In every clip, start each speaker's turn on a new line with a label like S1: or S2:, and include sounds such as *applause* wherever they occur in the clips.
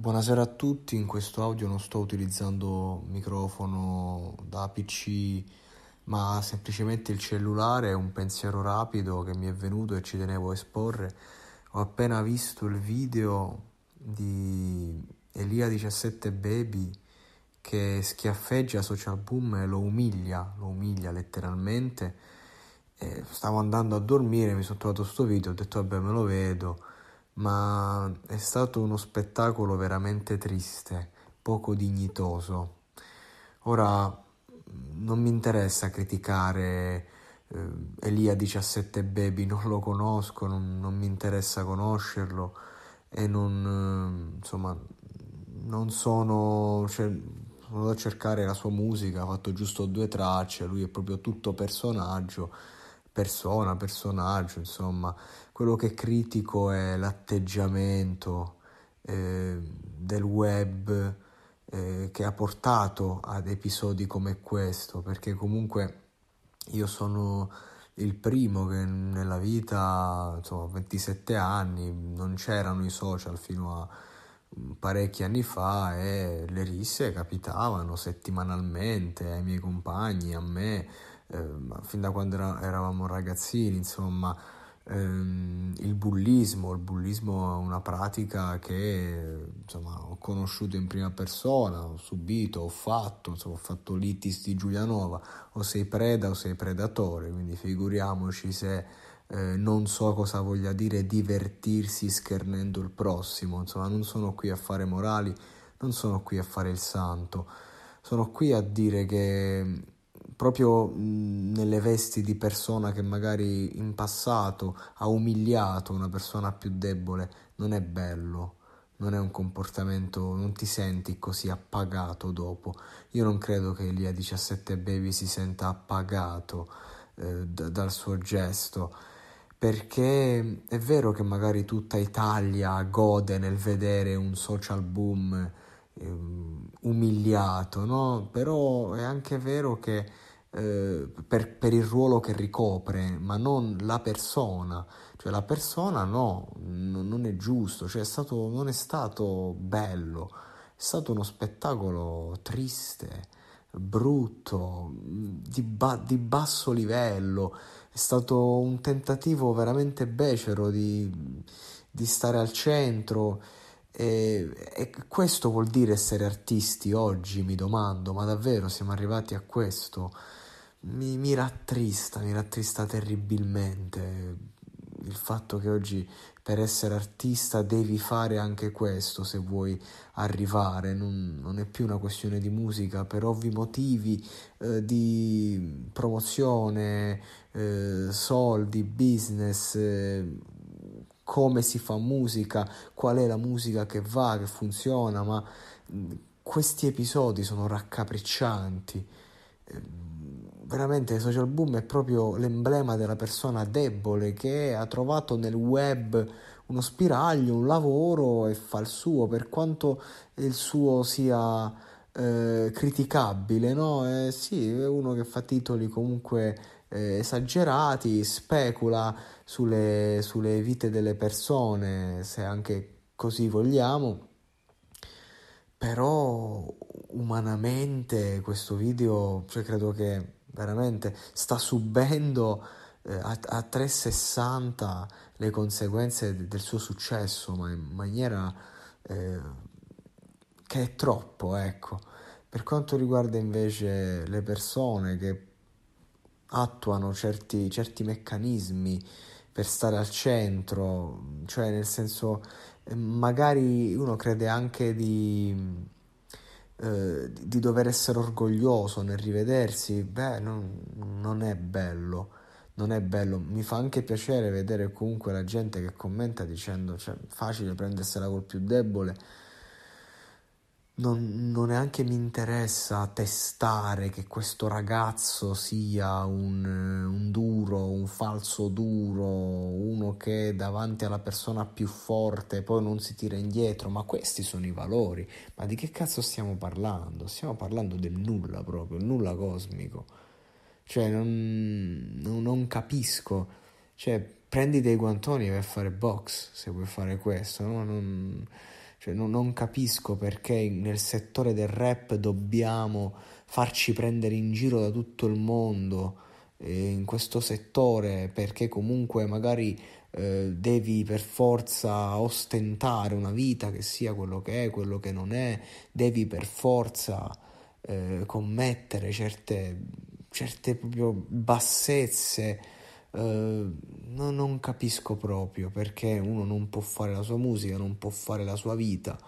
S1: Buonasera a tutti, in questo audio non sto utilizzando microfono da PC ma semplicemente il cellulare, un pensiero rapido che mi è venuto e ci tenevo a esporre. Ho appena visto il video di Elia 17 Baby che schiaffeggia Social Boom e lo umilia, lo umilia letteralmente. E stavo andando a dormire, mi sono trovato questo video, ho detto vabbè me lo vedo ma è stato uno spettacolo veramente triste, poco dignitoso. Ora non mi interessa criticare eh, Elia 17 Baby, non lo conosco, non, non mi interessa conoscerlo e non, eh, insomma, non sono, cioè, sono andato a cercare la sua musica, ha fatto giusto due tracce, lui è proprio tutto personaggio persona, personaggio, insomma, quello che critico è l'atteggiamento eh, del web eh, che ha portato ad episodi come questo, perché comunque io sono il primo che nella vita, insomma, 27 anni, non c'erano i social fino a parecchi anni fa e le risse capitavano settimanalmente ai miei compagni, a me eh, fin da quando era, eravamo ragazzini, insomma, ehm, il bullismo, il bullismo è una pratica che insomma, ho conosciuto in prima persona, ho subito, ho fatto, insomma, ho fatto l'itis di Giulianova, o sei preda o sei predatore, quindi figuriamoci se eh, non so cosa voglia dire divertirsi schernendo il prossimo, insomma, non sono qui a fare morali, non sono qui a fare il santo, sono qui a dire che proprio nelle vesti di persona che magari in passato ha umiliato una persona più debole, non è bello, non è un comportamento, non ti senti così appagato dopo. Io non credo che Elia 17 Baby si senta appagato eh, d- dal suo gesto perché è vero che magari tutta Italia gode nel vedere un social boom eh, umiliato, no? Però è anche vero che eh, per, per, il ruolo che ricopre, ma non la persona. Cioè la persona no, n- non è giusto, cioè è stato, non è stato bello, è stato uno spettacolo triste, brutto, di, ba- di basso livello, è stato un tentativo veramente becero di, di stare al centro. E, e, questo vuol dire essere artisti oggi, mi domando, ma davvero siamo arrivati a questo? Mi, mi rattrista, mi rattrista terribilmente il fatto che oggi per essere artista devi fare anche questo se vuoi arrivare, non, non è più una questione di musica per ovvi motivi eh, di promozione, eh, soldi, business, eh, come si fa musica, qual è la musica che va, che funziona, ma questi episodi sono raccapriccianti veramente social boom è proprio l'emblema della persona debole che ha trovato nel web uno spiraglio, un lavoro e fa il suo, per quanto il suo sia eh, criticabile, no? Eh, sì, è uno che fa titoli comunque eh, esagerati, specula sulle, sulle vite delle persone, se anche così vogliamo. Però umanamente questo video, cioè credo che veramente sta subendo eh, a, a 360 le conseguenze del suo successo, ma in maniera eh, che è troppo, ecco. Per quanto riguarda invece le persone che attuano certi, certi meccanismi per stare al centro, cioè nel senso eh, magari uno crede anche di, eh, di dover essere orgoglioso nel rivedersi, beh, non, non è bello non è bello. Mi fa anche piacere vedere comunque la gente che commenta dicendo cioè facile prendersela col più debole. Non, non neanche mi interessa testare che questo ragazzo sia un, un duro, un falso duro, uno che davanti alla persona più forte poi non si tira indietro, ma questi sono i valori. Ma di che cazzo stiamo parlando? Stiamo parlando del nulla proprio, nulla cosmico. Cioè, non, non, non capisco. Cioè, prendi dei guantoni a fare box se vuoi fare questo, no? Non, cioè, non, non, capisco perché nel settore del rap dobbiamo farci prendere in giro da tutto il mondo eh, in questo settore perché comunque magari eh, devi per forza ostentare una vita che sia quello che è, quello che non è, devi per forza eh, commettere certe certe bassezze. Uh, no, non capisco proprio perché uno non può fare la sua musica, non può fare la sua vita.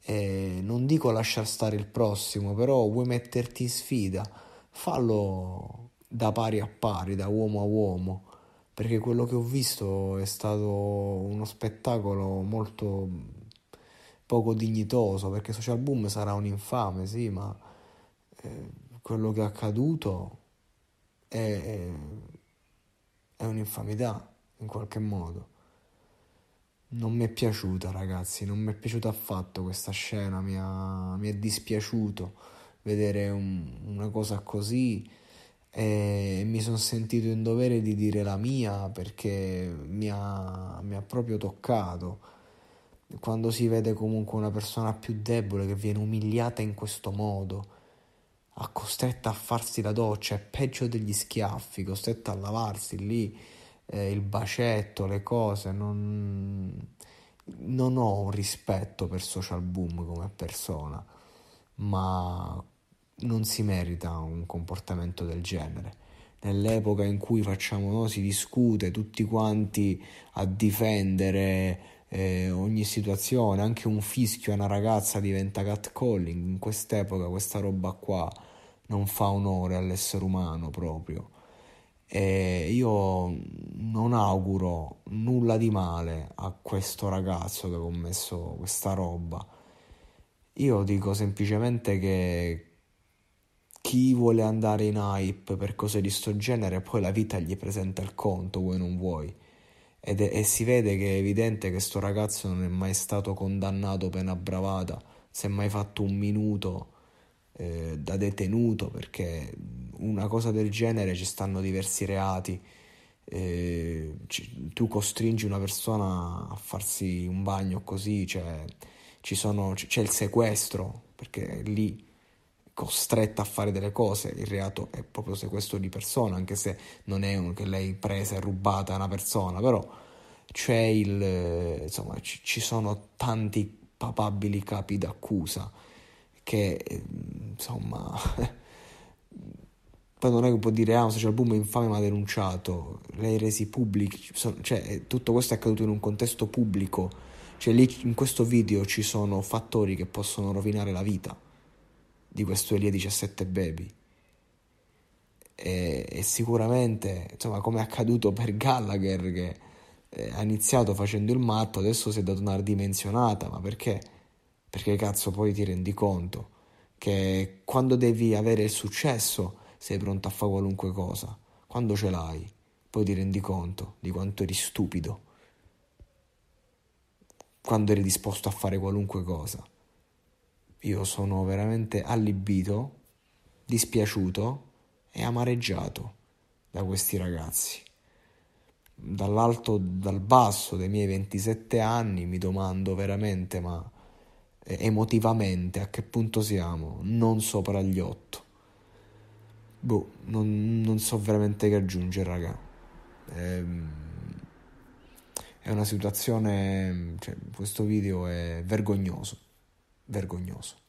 S1: E non dico lasciar stare il prossimo, però vuoi metterti in sfida, fallo da pari a pari, da uomo a uomo, perché quello che ho visto è stato uno spettacolo molto poco dignitoso, perché Social Boom sarà un infame, sì, ma eh, quello che è accaduto è, è, è un'infamità in qualche modo. Non mi è piaciuta, ragazzi, non mi è piaciuta affatto questa scena, mi, ha, mi è dispiaciuto vedere un, una cosa così e mi sono sentito in dovere di dire la mia perché mi ha, mi ha proprio toccato. Quando si vede comunque una persona più debole che viene umiliata in questo modo, a costretta a farsi la doccia, è peggio degli schiaffi, costretta a lavarsi lì eh, il bacetto, le cose, non, non ho un rispetto per Social Boom come persona, ma non si merita un comportamento del genere. Nell'epoca in cui facciamo, no, si discute tutti quanti a difendere eh, ogni situazione, anche un fischio a una ragazza diventa catcalling, in quest'epoca questa roba qua non fa onore all'essere umano proprio. E io non auguro nulla di male a questo ragazzo che ha commesso questa roba. Io dico semplicemente che chi vuole andare in hype per cose di sto genere poi la vita gli presenta il conto, vuoi non vuoi. Ed è, e si vede che è evidente che sto ragazzo non è mai stato condannato per una bravata, si è mai fatto un minuto eh, da detenuto perché una cosa del genere ci stanno diversi reati. Eh, ci, tu costringi una persona a farsi un bagno così, cioè, sono, c'è il sequestro perché lì costretta a fare delle cose, il reato è proprio sequestro di persona, anche se non è un, che lei presa e rubata una persona, però c'è il, insomma, ci, ci sono tanti papabili capi d'accusa che insomma *laughs* poi non è che può dire ah un social boom infame ma ha denunciato lei resi pubblici cioè tutto questo è accaduto in un contesto pubblico. Cioè lì in questo video ci sono fattori che possono rovinare la vita di questo Elia 17 baby e, e sicuramente insomma come è accaduto per Gallagher che eh, ha iniziato facendo il matto adesso si è dato una ridimensionata ma perché? perché cazzo poi ti rendi conto che quando devi avere il successo sei pronto a fare qualunque cosa, quando ce l'hai poi ti rendi conto di quanto eri stupido, quando eri disposto a fare qualunque cosa. Io sono veramente allibito, dispiaciuto e amareggiato da questi ragazzi. Dall'alto, dal basso dei miei 27 anni mi domando veramente, ma emotivamente a che punto siamo? Non sopra gli otto. Boh, non, non so veramente che aggiungere, raga. Ehm, è una situazione, cioè, questo video è vergognoso, vergognoso.